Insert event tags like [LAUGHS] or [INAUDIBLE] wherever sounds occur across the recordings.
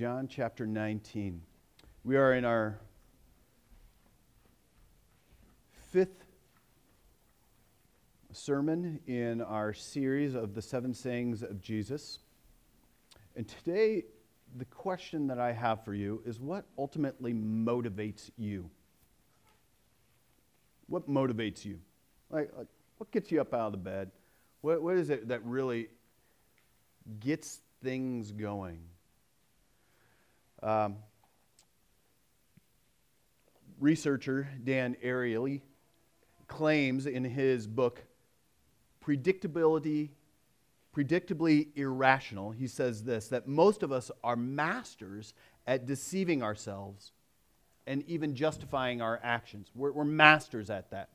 John chapter 19. We are in our fifth sermon in our series of the seven sayings of Jesus. And today, the question that I have for you is what ultimately motivates you? What motivates you? Like, like what gets you up out of the bed? What, what is it that really gets things going? Um, researcher Dan Ariely claims in his book, Predictability, Predictably Irrational, he says this that most of us are masters at deceiving ourselves and even justifying our actions. We're, we're masters at that.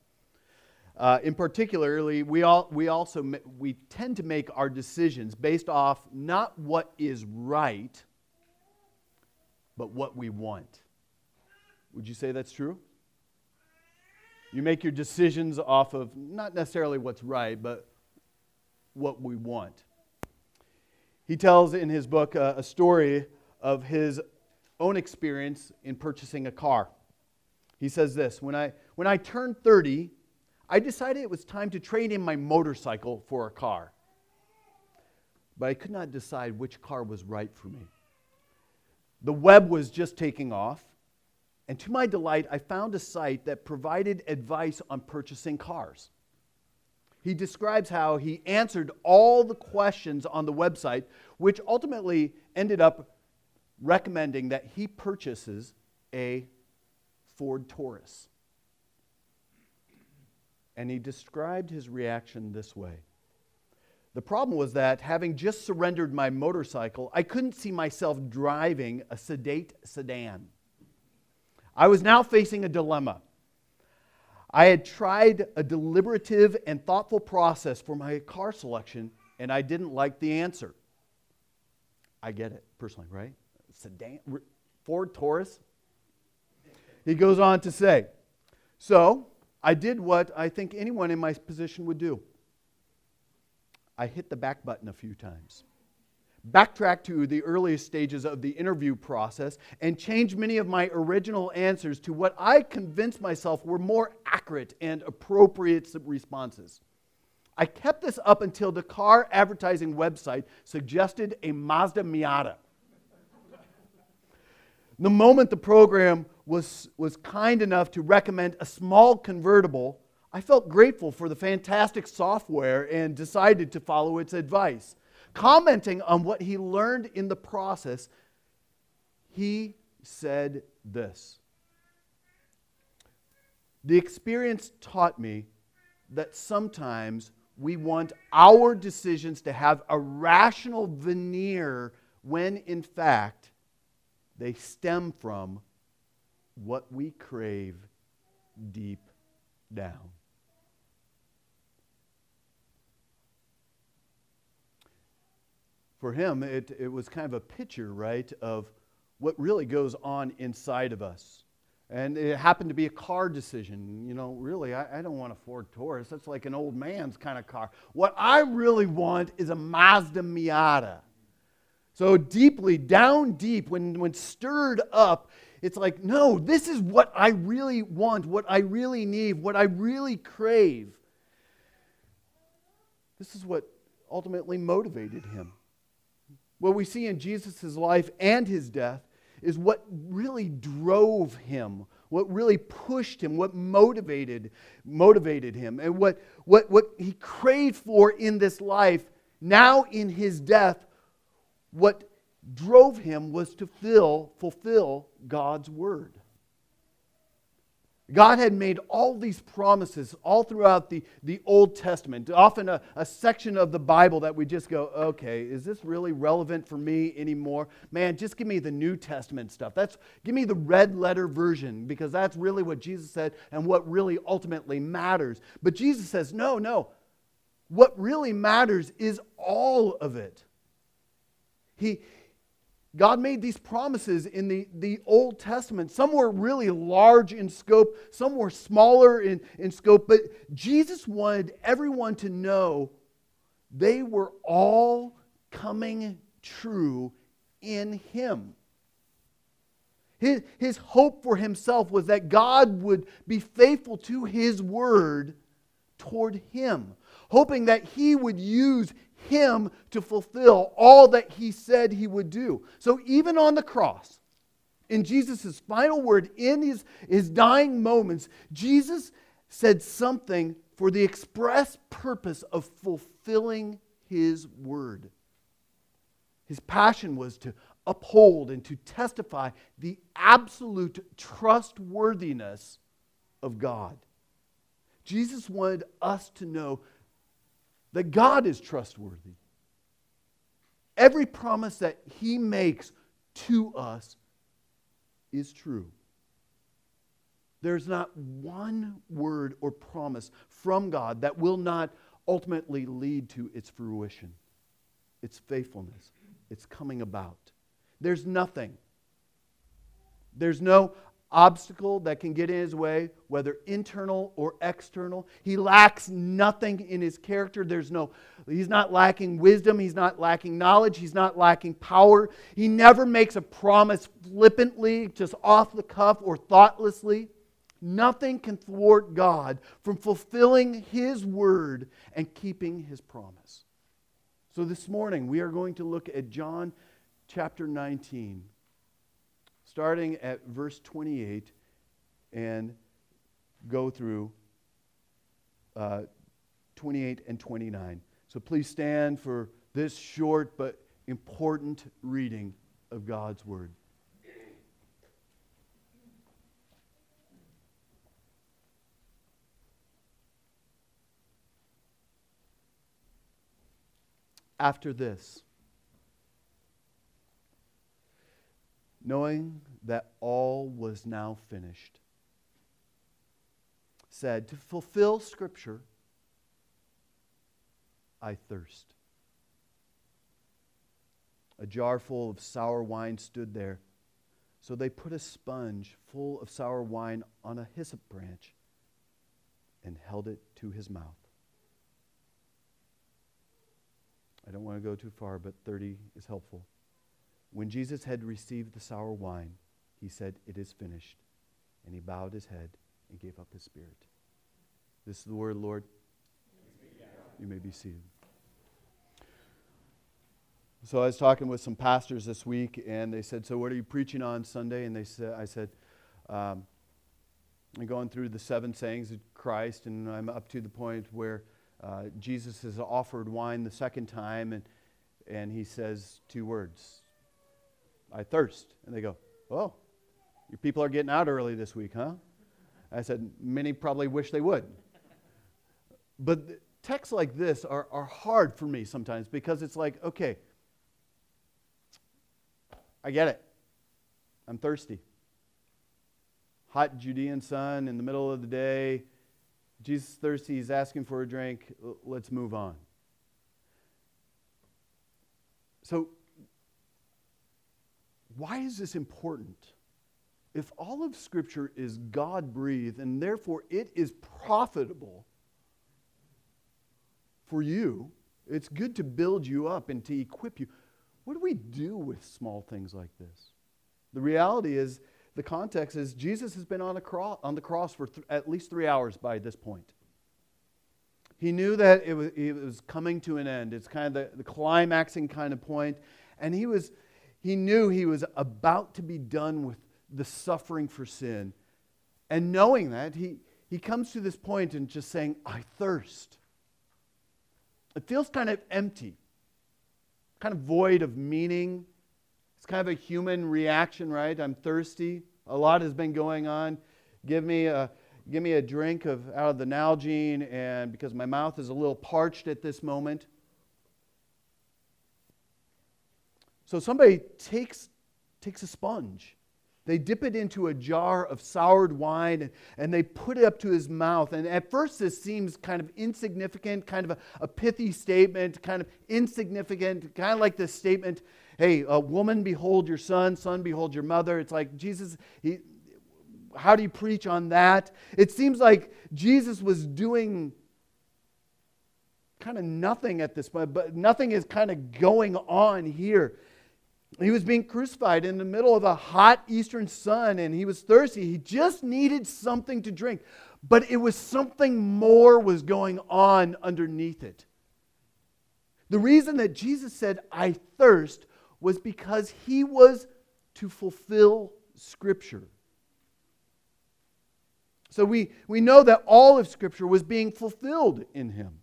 Uh, in particularly, we, all, we also we tend to make our decisions based off not what is right, but what we want. Would you say that's true? You make your decisions off of not necessarily what's right, but what we want. He tells in his book uh, a story of his own experience in purchasing a car. He says this when I, when I turned 30, I decided it was time to trade in my motorcycle for a car. But I could not decide which car was right for me. The web was just taking off, and to my delight, I found a site that provided advice on purchasing cars. He describes how he answered all the questions on the website, which ultimately ended up recommending that he purchases a Ford Taurus. And he described his reaction this way the problem was that having just surrendered my motorcycle, I couldn't see myself driving a sedate sedan. I was now facing a dilemma. I had tried a deliberative and thoughtful process for my car selection, and I didn't like the answer. I get it personally, right? Sedan, Ford Taurus. He goes on to say, So I did what I think anyone in my position would do. I hit the back button a few times, Backtrack to the earliest stages of the interview process, and change many of my original answers to what I convinced myself were more accurate and appropriate responses. I kept this up until the car advertising website suggested a Mazda Miata. the moment the program was, was kind enough to recommend a small convertible, I felt grateful for the fantastic software and decided to follow its advice. Commenting on what he learned in the process, he said this The experience taught me that sometimes we want our decisions to have a rational veneer when in fact they stem from what we crave deep down. For him, it, it was kind of a picture, right, of what really goes on inside of us. And it happened to be a car decision. You know, really, I, I, don't want a Ford Taurus. That's like an old man's kind of car. What I really want is a Mazda Miata. So deeply, down deep, when, when stirred up, it's like, no, this is what I really want, what I really need, what I really crave. This is what ultimately motivated him what we see in Jesus' life and his death is what really drove him, what really pushed him, what motivated, motivated him, and what, what, what he craved for in this life. Now, in his death, what drove him was to fill, fulfill God's word. God had made all these promises all throughout the, the Old Testament, often a, a section of the Bible that we just go, okay, is this really relevant for me anymore? Man, just give me the New Testament stuff. That's, give me the red letter version because that's really what Jesus said and what really ultimately matters. But Jesus says, no, no. What really matters is all of it. He, God made these promises in the, the Old Testament. Some were really large in scope, some were smaller in, in scope, but Jesus wanted everyone to know they were all coming true in Him. His, his hope for himself was that God would be faithful to his word toward him, hoping that he would use him to fulfill all that he said he would do. So even on the cross, in Jesus' final word, in his, his dying moments, Jesus said something for the express purpose of fulfilling his word. His passion was to uphold and to testify the absolute trustworthiness of God. Jesus wanted us to know that God is trustworthy. Every promise that he makes to us is true. There's not one word or promise from God that will not ultimately lead to its fruition, its faithfulness, its coming about. There's nothing. There's no obstacle that can get in his way, whether internal or external. He lacks nothing in his character. There's no, he's not lacking wisdom. He's not lacking knowledge. He's not lacking power. He never makes a promise flippantly, just off the cuff or thoughtlessly. Nothing can thwart God from fulfilling his word and keeping his promise. So this morning, we are going to look at John chapter 19 starting at verse 28 and go through uh, 28 and 29. So please stand for this short but important reading of God's Word. After this, knowing that all was now finished, said, To fulfill Scripture, I thirst. A jar full of sour wine stood there. So they put a sponge full of sour wine on a hyssop branch and held it to his mouth. I don't want to go too far, but 30 is helpful. When Jesus had received the sour wine, he said, It is finished. And he bowed his head and gave up his spirit. This is the word, Lord. You may be seated. So I was talking with some pastors this week, and they said, "So what are you preaching on Sunday?" And they said, "I said, um, I'm going through the seven sayings of Christ, and I'm up to the point where uh, Jesus has offered wine the second time, and and he says two words: I thirst. And they go, Oh, your people are getting out early this week, huh? I said, Many probably wish they would. But texts like this are, are hard for me sometimes because it's like, okay, I get it. I'm thirsty. Hot Judean sun in the middle of the day. Jesus is thirsty. He's asking for a drink. Let's move on. So why is this important? If all of Scripture is God breathed and therefore it is profitable for you, it's good to build you up and to equip you. What do we do with small things like this? The reality is, the context is Jesus has been on, cro- on the cross for th- at least three hours by this point. He knew that it was, it was coming to an end. It's kind of the, the climaxing kind of point, And he was he knew he was about to be done with the suffering for sin. And knowing that, he, he comes to this point and just saying, I thirst. It feels kind of empty, kind of void of meaning. It's kind of a human reaction, right? I'm thirsty. A lot has been going on. Give me a, give me a drink of, out of the Nalgene, and because my mouth is a little parched at this moment. So somebody takes, takes a sponge. They dip it into a jar of soured wine and, and they put it up to his mouth. And at first, this seems kind of insignificant, kind of a, a pithy statement, kind of insignificant, kind of like this statement hey, a woman, behold your son, son, behold your mother. It's like Jesus, he, how do you preach on that? It seems like Jesus was doing kind of nothing at this point, but nothing is kind of going on here. He was being crucified in the middle of a hot eastern sun and he was thirsty. He just needed something to drink. But it was something more was going on underneath it. The reason that Jesus said, I thirst, was because he was to fulfill Scripture. So we, we know that all of Scripture was being fulfilled in him.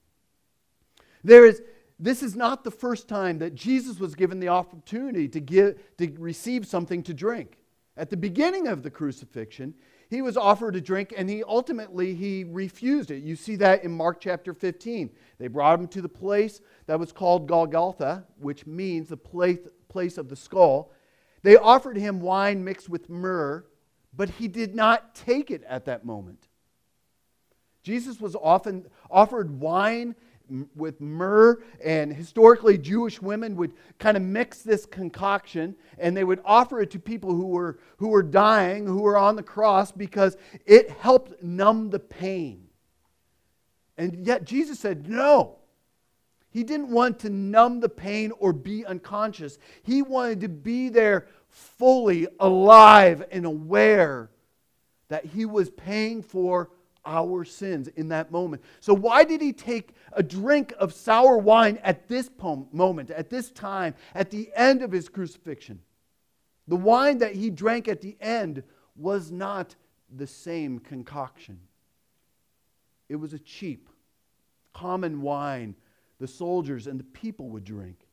There is, this is not the first time that Jesus was given the opportunity to, give, to receive something to drink. At the beginning of the crucifixion, he was offered a drink and he ultimately he refused it. You see that in Mark chapter 15. They brought him to the place that was called Golgotha, which means the place, place of the skull. They offered him wine mixed with myrrh but he did not take it at that moment. Jesus was often offered wine with myrrh, and historically, Jewish women would kind of mix this concoction and they would offer it to people who were, who were dying, who were on the cross, because it helped numb the pain. And yet, Jesus said, No. He didn't want to numb the pain or be unconscious. He wanted to be there fully alive and aware that he was paying for our sins in that moment. So, why did he take a drink of sour wine at this moment, at this time, at the end of his crucifixion? The wine that he drank at the end was not the same concoction, it was a cheap, common wine the soldiers and the people would drink.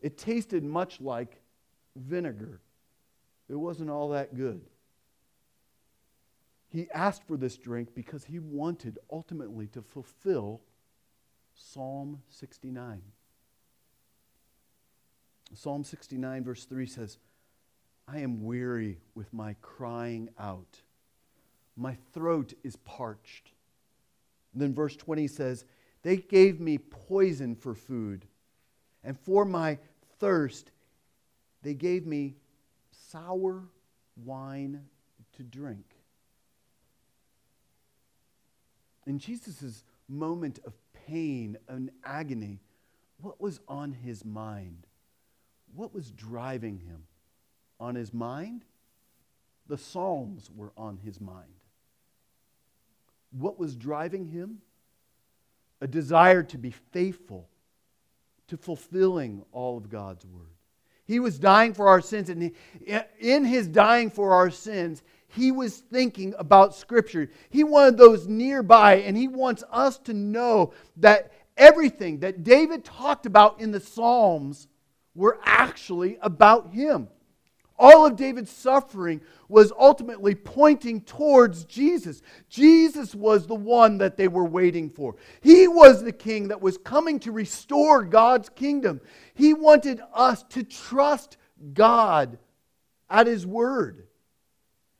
It tasted much like vinegar. It wasn't all that good. He asked for this drink because he wanted ultimately to fulfill Psalm 69. Psalm 69, verse 3 says, I am weary with my crying out. My throat is parched. And then verse 20 says, They gave me poison for food, and for my thirst, they gave me sour wine to drink. In Jesus' moment of pain and agony, what was on his mind? What was driving him? On his mind? The Psalms were on his mind. What was driving him? A desire to be faithful to fulfilling all of God's word. He was dying for our sins, and in his dying for our sins, he was thinking about Scripture. He wanted those nearby, and he wants us to know that everything that David talked about in the Psalms were actually about him. All of David's suffering was ultimately pointing towards Jesus. Jesus was the one that they were waiting for. He was the king that was coming to restore God's kingdom. He wanted us to trust God at His word.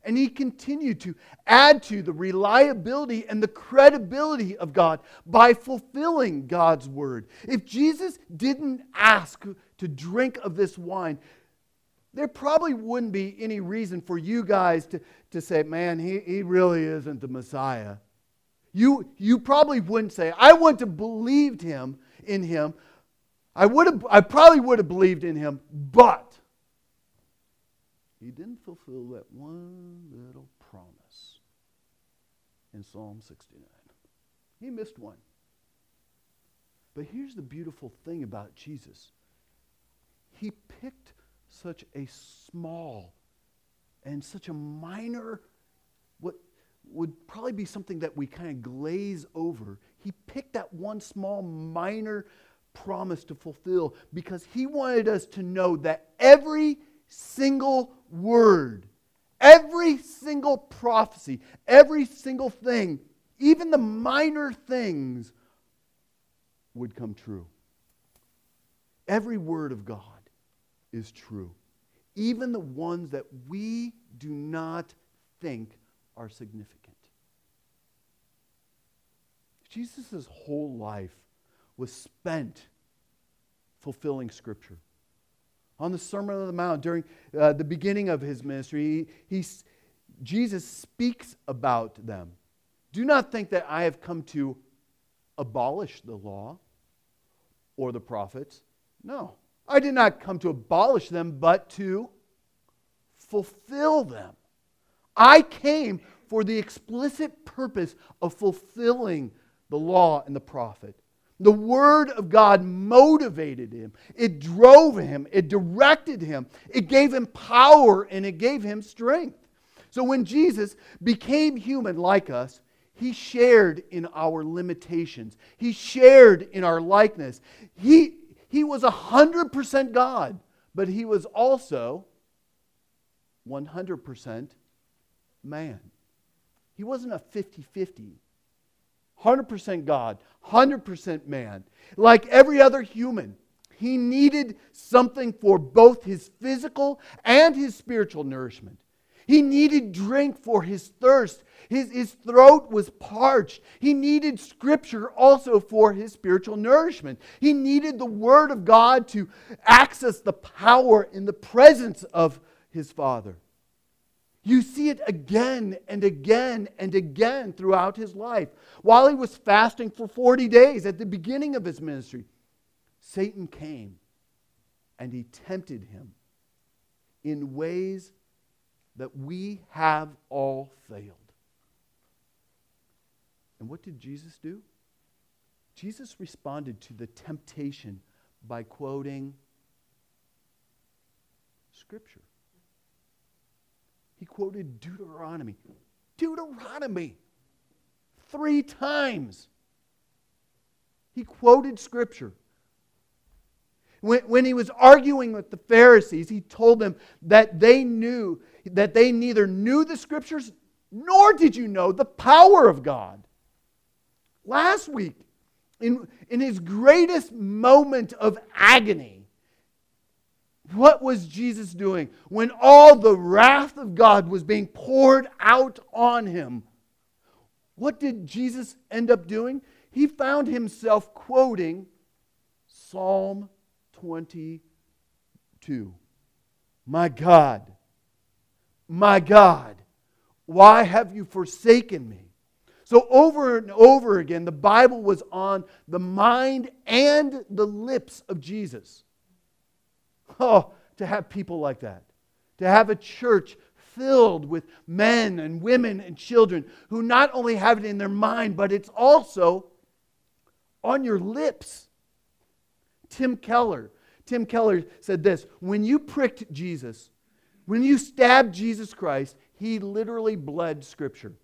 And he continued to add to the reliability and the credibility of God by fulfilling God's word. If Jesus didn't ask to drink of this wine, there probably wouldn't be any reason for you guys to, to say, man, he, he really isn't the Messiah. You, you probably wouldn't say, I want to believed him in him. I, would have, I probably would have believed in him, but he didn't fulfill that one little promise in Psalm 69. He missed one. But here's the beautiful thing about Jesus he picked such a small and such a minor, what would probably be something that we kind of glaze over. He picked that one small, minor promise to fulfill because he wanted us to know that every single word, every single prophecy, every single thing, even the minor things, would come true. Every word of God is true, even the ones that we do not think are significant. Jesus' whole life was spent fulfilling Scripture. On the Sermon on the Mount, during uh, the beginning of his ministry, he, he, Jesus speaks about them. Do not think that I have come to abolish the law or the prophets. No. I did not come to abolish them, but to fulfill them. I came for the explicit purpose of fulfilling the law and the prophet. The Word of God motivated him, it drove him, it directed him, it gave him power, and it gave him strength. So when Jesus became human like us, he shared in our limitations. He shared in our likeness. He, he was 100% God, but he was also 100% man. He wasn't a 50 50. 100% God, 100% man. Like every other human, he needed something for both his physical and his spiritual nourishment. He needed drink for his thirst. His, his throat was parched. He needed scripture also for his spiritual nourishment. He needed the word of God to access the power in the presence of his Father. You see it again and again and again throughout his life. While he was fasting for 40 days at the beginning of his ministry, Satan came and he tempted him in ways that we have all failed. And what did Jesus do? Jesus responded to the temptation by quoting Scripture. He quoted Deuteronomy. Deuteronomy. Three times. He quoted Scripture. When, when he was arguing with the Pharisees, he told them that they knew, that they neither knew the Scriptures nor did you know the power of God. Last week, in, in his greatest moment of agony, what was Jesus doing when all the wrath of God was being poured out on him? What did Jesus end up doing? He found himself quoting Psalm 22. My God, my God, why have you forsaken me? So, over and over again, the Bible was on the mind and the lips of Jesus. Oh, to have people like that. To have a church filled with men and women and children who not only have it in their mind, but it's also on your lips. Tim Keller. Tim Keller said this When you pricked Jesus, when you stabbed Jesus Christ, he literally bled Scripture.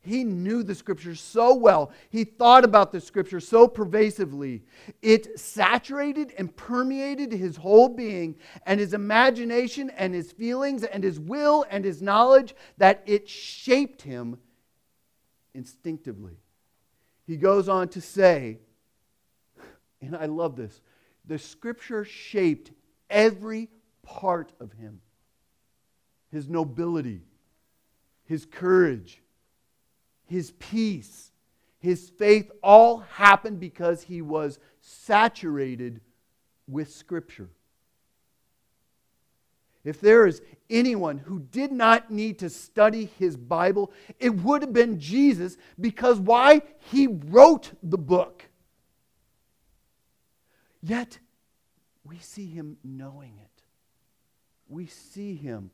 He knew the Scripture so well. He thought about the scripture so pervasively. It saturated and permeated his whole being and his imagination and his feelings and his will and his knowledge that it shaped him instinctively. He goes on to say, and I love this the scripture shaped every part of him his nobility, his courage his peace, his faith all happened because he was saturated with Scripture. If there is anyone who did not need to study his Bible, it would have been Jesus because why? He wrote the book. Yet, we see him knowing it. We see him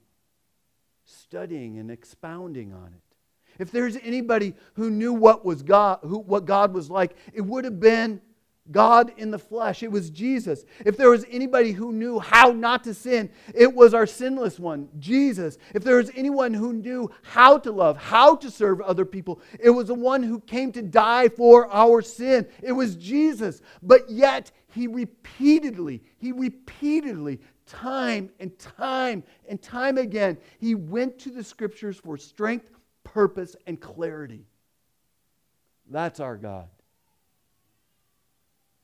studying and expounding on it. If there's anybody who knew what was God, who, what God was like, it would have been God in the flesh. It was Jesus. If there was anybody who knew how not to sin, it was our sinless one, Jesus. If there was anyone who knew how to love, how to serve other people, it was the one who came to die for our sin. It was Jesus. But yet, he repeatedly, he repeatedly, time and time and time again, he went to the scriptures for strength purpose, and clarity. That's our God.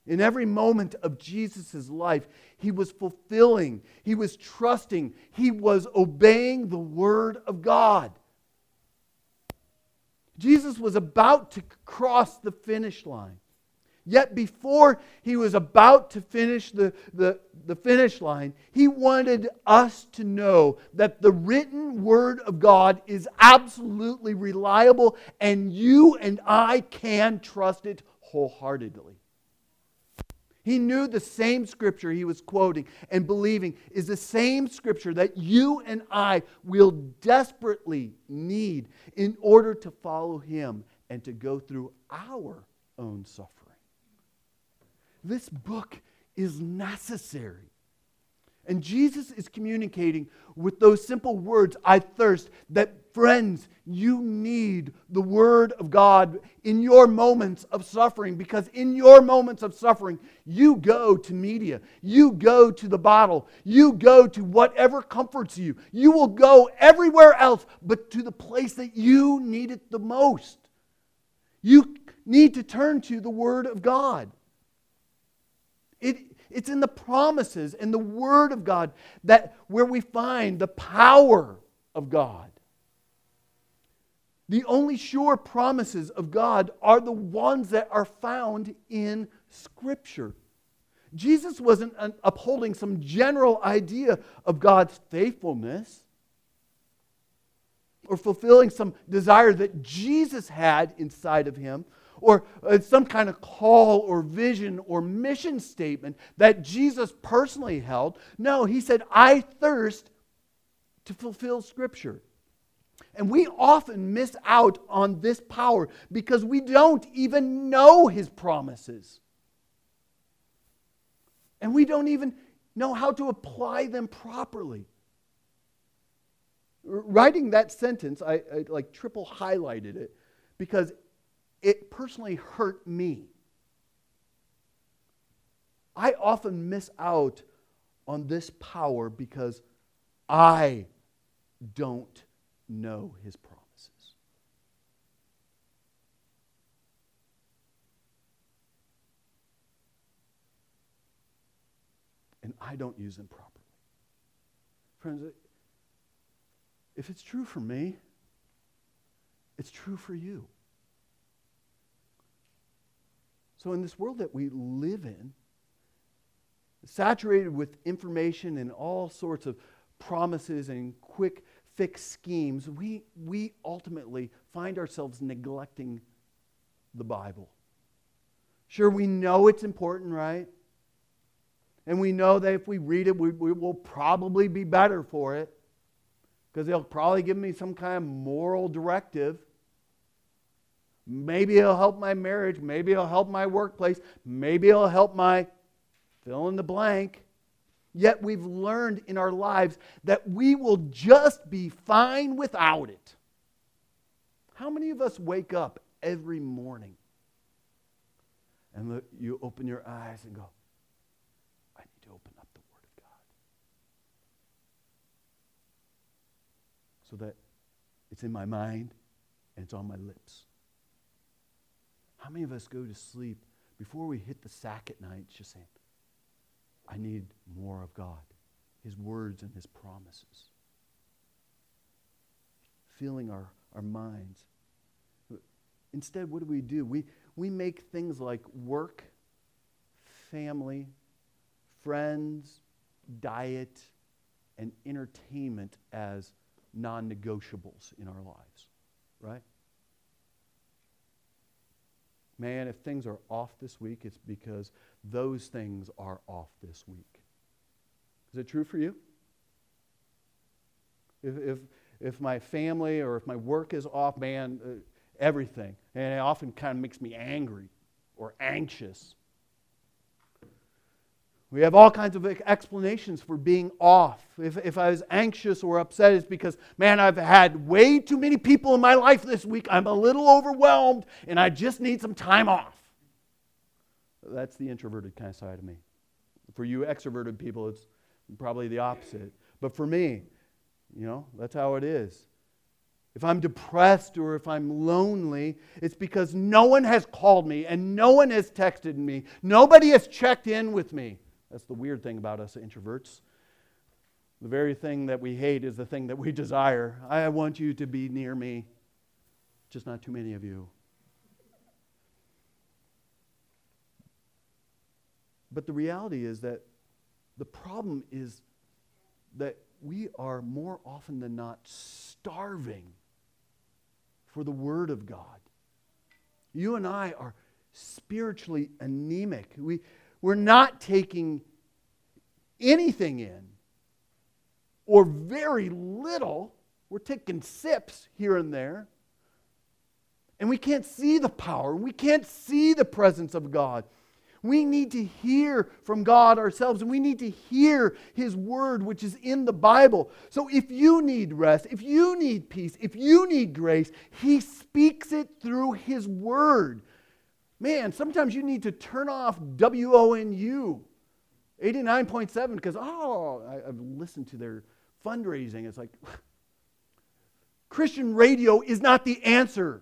In every moment of Jesus' life, he was fulfilling, he was trusting, he was obeying the Word of God. Jesus was about to cross the finish line. Yet before he was about to finish the, the, the finish line, he wanted us to know that the written word of God is absolutely reliable and you and I can trust it wholeheartedly. He knew the same scripture he was quoting and believing is the same scripture that you and I will desperately need in order to follow him and to go through our own suffering. This book is necessary. And Jesus is communicating with those simple words, I thirst, that friends, you need the Word of God in your moments of suffering because in your moments of suffering, you go to media, you go to the bottle, you go to whatever comforts you. You will go everywhere else but to the place that you need it the most. You need to turn to the Word of God. It, it's in the promises and the Word of God that where we find the power of God. The only sure promises of God are the ones that are found in Scripture. Jesus wasn't upholding some general idea of God's faithfulness or fulfilling some desire that Jesus had inside of him or uh, some kind of call or vision or mission statement that Jesus personally held. No, he said, I thirst to fulfill Scripture. And we often miss out on this power because we don't even know his promises. And we don't even know how to apply them properly. Writing that sentence, I, I like triple highlighted it because it personally hurt me. I often miss out on this power because I don't know his promises. And I don't use them properly. Friends, if it's true for me, it's true for you. So, in this world that we live in, saturated with information and all sorts of promises and quick fix schemes, we, we ultimately find ourselves neglecting the Bible. Sure, we know it's important, right? And we know that if we read it, we, we will probably be better for it because they'll probably give me some kind of moral directive. Maybe it'll help my marriage. Maybe it'll help my workplace. Maybe it'll help my fill in the blank. Yet we've learned in our lives that we will just be fine without it. How many of us wake up every morning and look, you open your eyes and go, I need to open up the Word of God so that it's in my mind and it's on my lips? How many of us go to sleep before we hit the sack at night just saying, I need more of God, His words and His promises? Filling our, our minds. Instead, what do we do? We, we make things like work, family, friends, diet, and entertainment as non negotiables in our lives, right? Man, if things are off this week, it's because those things are off this week. Is it true for you? If, if, if my family or if my work is off, man, uh, everything. And it often kind of makes me angry or anxious. We have all kinds of explanations for being off. If, if I was anxious or upset, it's because, man, I've had way too many people in my life this week. I'm a little overwhelmed and I just need some time off. That's the introverted kind of side of me. For you extroverted people, it's probably the opposite. But for me, you know, that's how it is. If I'm depressed or if I'm lonely, it's because no one has called me and no one has texted me. Nobody has checked in with me. That's the weird thing about us introverts. The very thing that we hate is the thing that we [LAUGHS] desire. I want you to be near me, just not too many of you. But the reality is that the problem is that we are more often than not starving for the Word of God. You and I are spiritually anemic. We, we're not taking anything in, or very little. We're taking sips here and there. And we can't see the power. We can't see the presence of God. We need to hear from God ourselves, and we need to hear His word, which is in the Bible. So if you need rest, if you need peace, if you need grace, He speaks it through His word. Man, sometimes you need to turn off WONU 89.7 because, oh, I, have listened to their fundraising. It's like, [SIGHS] Christian radio is not the answer.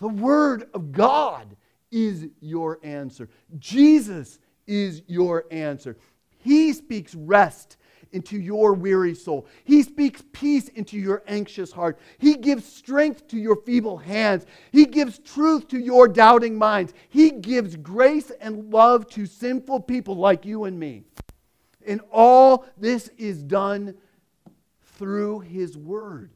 The Word of God is your answer. Jesus is your answer. He speaks rest into your weary soul. He speaks peace into your anxious heart. He gives strength to your feeble hands. He gives truth to your doubting minds. He gives grace and love to sinful people like you and me. And all this is done through His Word.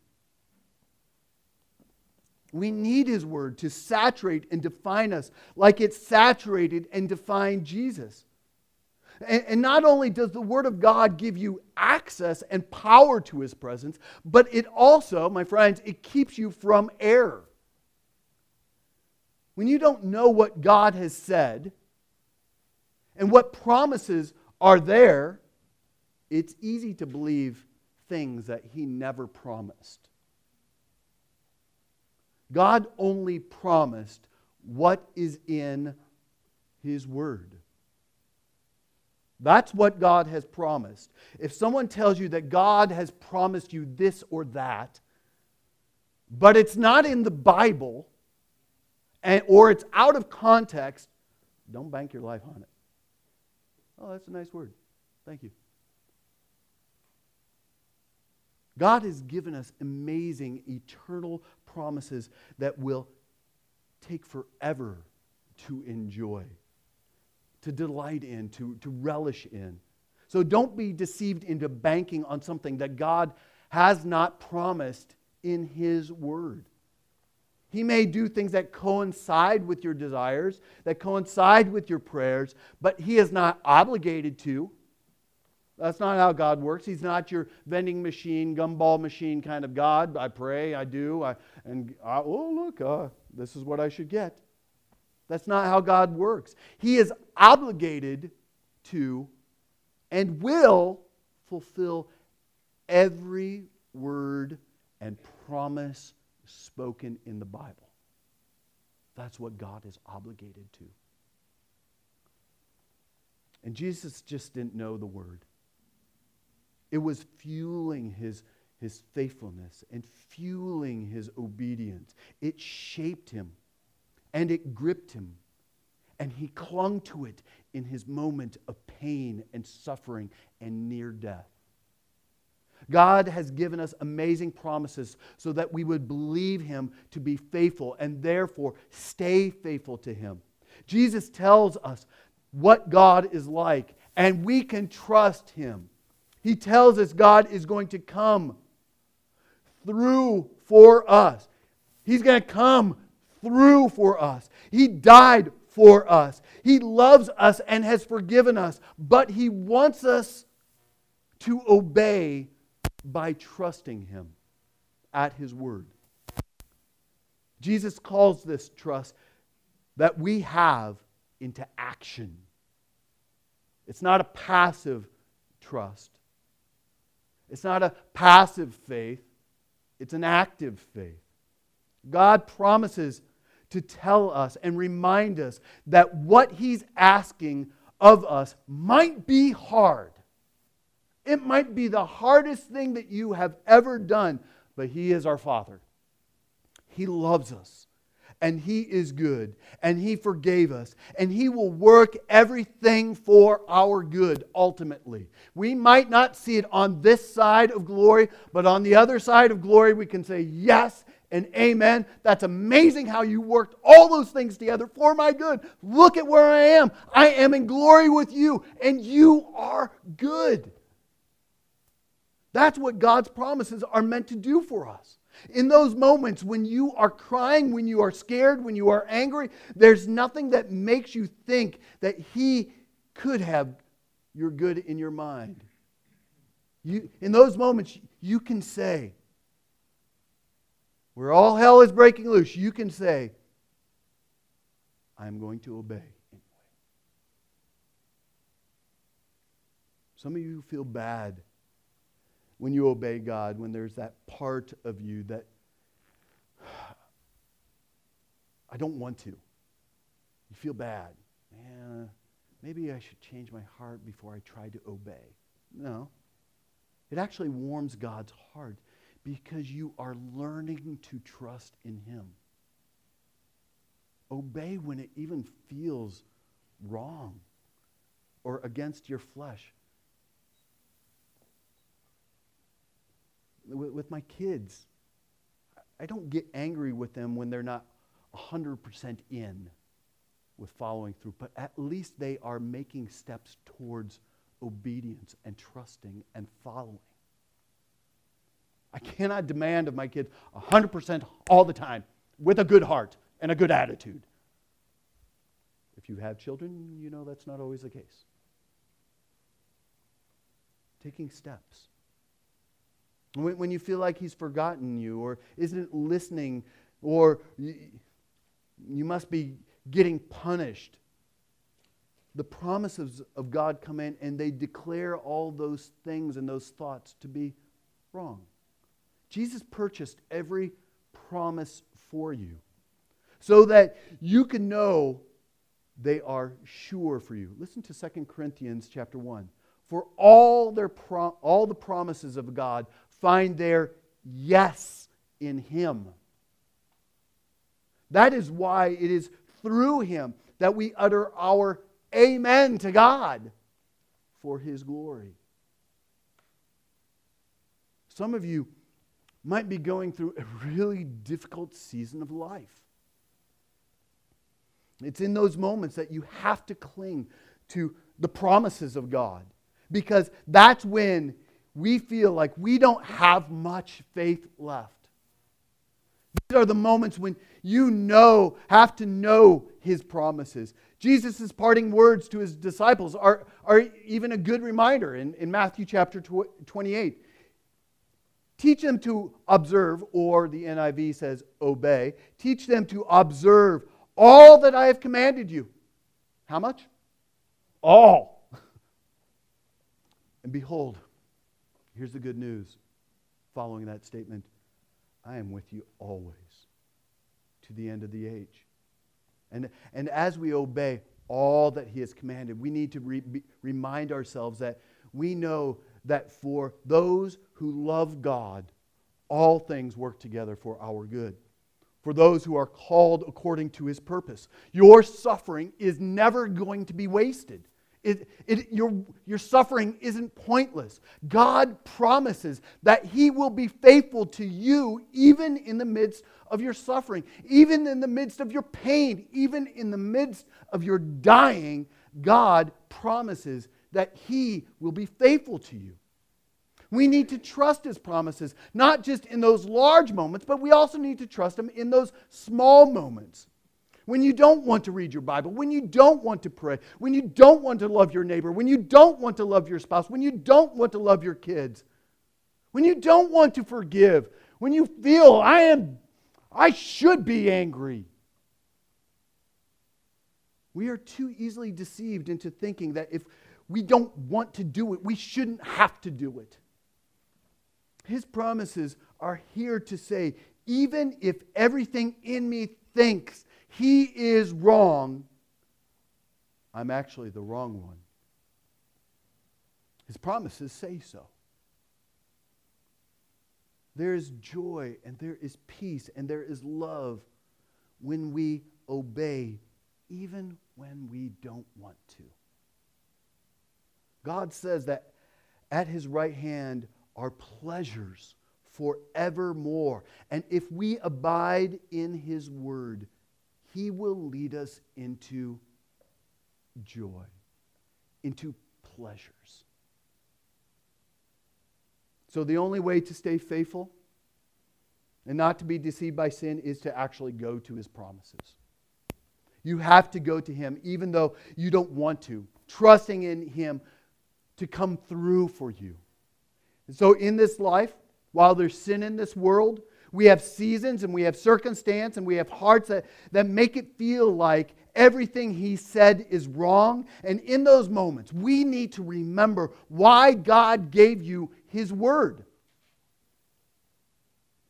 We need His Word to saturate and define us like it saturated and defined Jesus. And, and, not only does the Word of God give you access and power to His presence, but it also, my friends, it keeps you from error. When you don't know what God has said and what promises are there, it's easy to believe things that He never promised. God only promised what is in His Word. That's what God has promised. If someone tells you that God has promised you this or that, but it's not in the Bible, and, or it's out of context, don't bank your life on it. Oh, that's a nice word. Thank you. God has given us amazing, eternal promises that will take forever to enjoy, to delight in, to, to relish in. So don't be deceived into banking on something that God has not promised in His Word. He may do things that coincide with your desires, that coincide with your prayers, but He is not obligated to. That's not how God works. He's not your vending machine, gumball machine kind of God. I pray, I do, I, and I, oh, look, uh, this is what I should get. That's not how God works. He is obligated to and will fulfill every word and promise spoken in the Bible. That's what God is obligated to. And Jesus just didn't know the word. It was fueling his, his faithfulness and fueling his obedience. It shaped him and it gripped him. And he clung to it in his moment of pain and suffering and near death. God has given us amazing promises so that we would believe him to be faithful and therefore stay faithful to him. Jesus tells us what God is like, and we can trust him. He tells us God is going to come through for us. He's going to come through for us. He died for us. He loves us and has forgiven us, but He wants us to obey by trusting Him at His word. Jesus calls this trust that we have into action. It's not a passive trust. It's not a passive faith, it's an active faith. God promises to tell us and remind us that what He's asking of us might be hard. It might be the hardest thing that you have ever done, but He is our Father. He loves us and He is good, and He forgave us, and He will work everything for our good ultimately. We might not see it on this side of glory, but on the other side of glory, we can say, Yes and amen. That's amazing how you worked all those things together for my good. Look at where I am. I am in glory with you, and you are good. That's what God's promises are meant to do for us. In those moments when you are crying, when you are scared, when you are angry, there's nothing that makes you think that He could have your good in your mind. You, in those moments, you can say, where all hell is breaking loose, you can say, I'm going to obey. Some of you feel bad when you obey God, when there's that part of you that I don't want to. You feel bad. Man, maybe I should change my heart before I try to obey. No. It actually warms God's heart because you are learning to trust in Him. Obey when it even feels wrong or against your flesh. With, my kids, I don't get angry with them when they're not 100% in with following through, but at least they are making steps towards obedience and trusting and following. I cannot demand of my kids 100% all the time with a good heart and a good attitude. If you have children, you know that's not always the case. Taking steps. When, when you feel like he's forgotten you or isn't listening or you, you must be getting punished, the promises of God come in and they declare all those things and those thoughts to be wrong. Jesus purchased every promise for you so that you can know they are sure for you. Listen to 2 Corinthians chapter 1. For all, their pro- all the promises of God find their yes in Him. That is why it is through Him that we utter our amen to God for His glory. Some of you might be going through a really difficult season of life. It's in those moments that you have to cling to the promises of God because that's when we feel like we don't have much faith left. These are the moments when you know, have to know his promises. Jesus' parting words to his disciples are, are even a good reminder in, in Matthew chapter 28. Teach them to observe, or the NIV says obey. Teach them to observe all that I have commanded you. How much? All. [LAUGHS] and behold, here's the good news following that statement I am with you always to the end of the age. And, and as we obey all that He has commanded, we need to re, remind ourselves that we know that for those who love God, all things work together for our good. For those who are called according to his purpose. Your suffering is never going to be wasted. It, it, your, your suffering isn't pointless. God promises that He will be faithful to you even in the midst of your suffering, even in the midst of your pain, even in the midst of your dying. God promises that He will be faithful to you. We need to trust His promises, not just in those large moments, but we also need to trust Him in those small moments. When you don't want to read your Bible, when you don't want to pray, when you don't want to love your neighbor, when you don't want to love your spouse, when you don't want to love your kids, when you don't want to forgive, when you feel I am I should be angry. We are too easily deceived into thinking that if we don't want to do it, we shouldn't have to do it. His promises are here to say, even if everything in me thinks he is wrong, I'm actually the wrong one. His promises say so. There is joy and there is peace and there is love when we obey, even when we don't want to. God says that at his right hand are pleasures forevermore. And if we abide in his word, he will lead us into joy, into pleasures. So, the only way to stay faithful and not to be deceived by sin is to actually go to his promises. You have to go to him even though you don't want to, trusting in him to come through for you. And so, in this life, while there's sin in this world, we have seasons and we have circumstance and we have hearts that, that make it feel like everything he said is wrong. And in those moments, we need to remember why God gave you his word.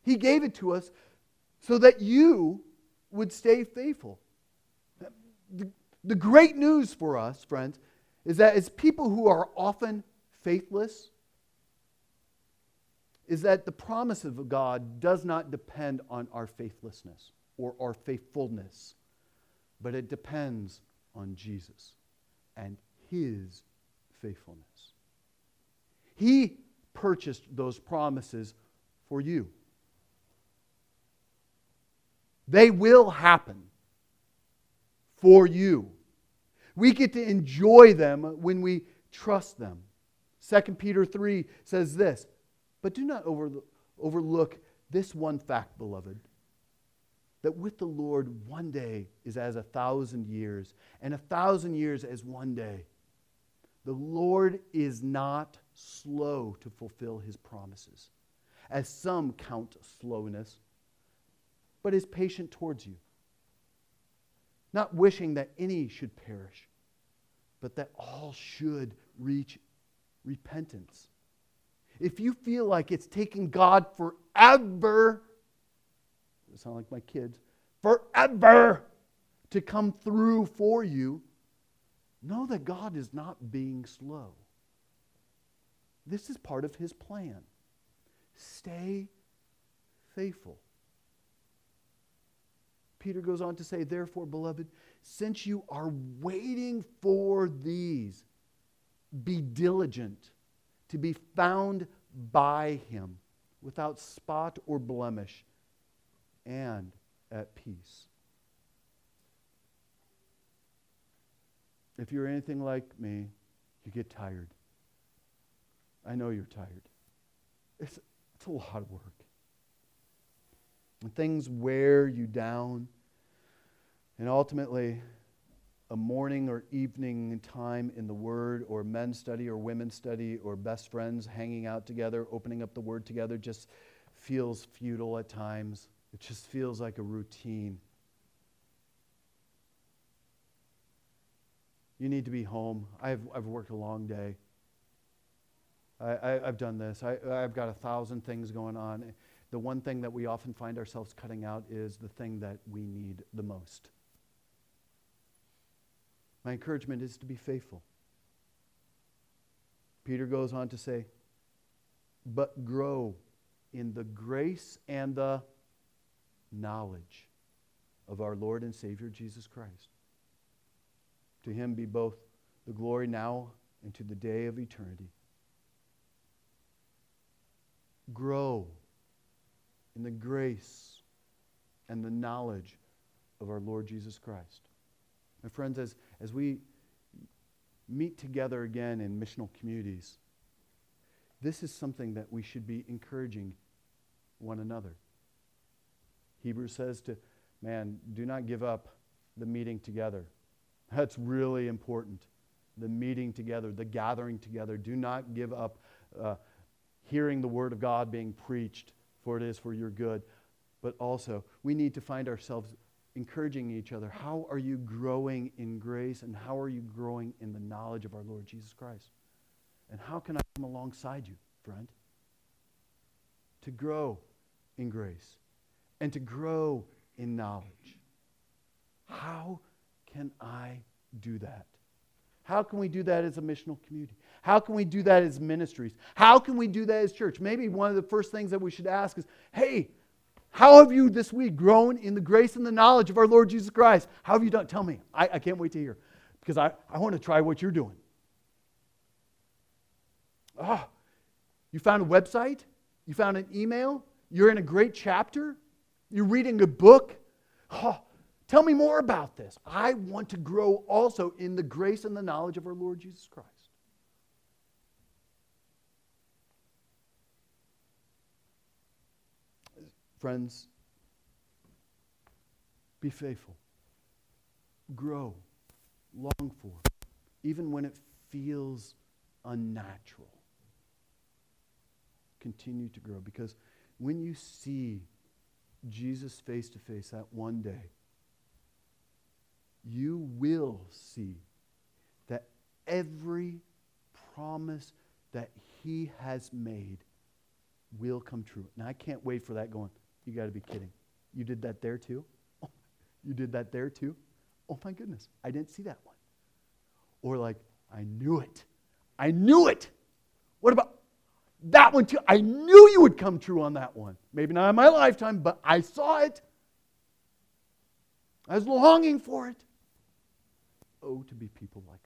He gave it to us so that you would stay faithful. The, the great news for us, friends, is that as people who are often faithless, is that the promise of God does not depend on our faithlessness or our faithfulness, but it depends on Jesus and his faithfulness. He purchased those promises for you. They will happen for you. We get to enjoy them when we trust them. 2 Peter 3 says this But do not overlook this one fact, beloved, that with the Lord, one day is as a thousand years, and a thousand years as one day. The Lord is not slow to fulfill his promises, as some count slowness, but is patient towards you not wishing that any should perish, but that all should reach repentance. If you feel like it's taking God forever, it sound like my kids, forever to come through for you, know that God is not being slow. This is part of his plan. Stay faithful. Peter goes on to say, Therefore, beloved, since you are waiting for these, be diligent to be found by him without spot or blemish and at peace. If you're anything like me, you get tired. I know you're tired. It's, it's a lot of work. And things wear you down. And ultimately, a morning or evening time in the Word, or men's study, or women's study, or best friends hanging out together, opening up the Word together, just feels futile at times. It just feels like a routine. You need to be home. I've, I've worked a long day. I, have done this. I, I've got a thousand things going on the one thing that we often find ourselves cutting out is the thing that we need the most. My encouragement is to be faithful. Peter goes on to say, but grow in the grace and the knowledge of our Lord and Savior Jesus Christ. To him be both the glory now and to the day of eternity. Grow in the grace and the knowledge of our Lord Jesus Christ. My friends, as, as we meet together again in missional communities, this is something that we should be encouraging one another. Hebrews says to, man, do not give up the meeting together. That's really important. The meeting together, the gathering together. Do not give up uh, hearing the word of God being preached for it is for your good. But also, we need to find ourselves encouraging each other. How are you growing in grace and how are you growing in the knowledge of our Lord Jesus Christ? And how can I come alongside you, friend? To grow in grace and to grow in knowledge. How can I do that? How can we do that as a missional community? How can we do that as ministries? How can we do that as church? Maybe one of the first things that we should ask is hey, how have you this week grown in the grace and the knowledge of our Lord Jesus Christ? How have you done? Tell me. I, I can't wait to hear because I, I want to try what you're doing. Oh, you found a website? You found an email? You're in a great chapter? You're reading a book? Oh, Tell me more about this. I want to grow also in the grace and the knowledge of our Lord Jesus Christ. Friends, be faithful. Grow. Long for. Even when it feels unnatural. Continue to grow because when you see Jesus face to face that one day, you will see that every promise that he has made will come true. And I can't wait for that going. You got to be kidding. You did that there too? Oh, [LAUGHS] you did that there too? Oh my goodness, I didn't see that one. Or like, I knew it. I knew it. What about that one too? I knew you would come true on that one. Maybe not in my lifetime, but I saw it. I was longing for it. Oh, to be people like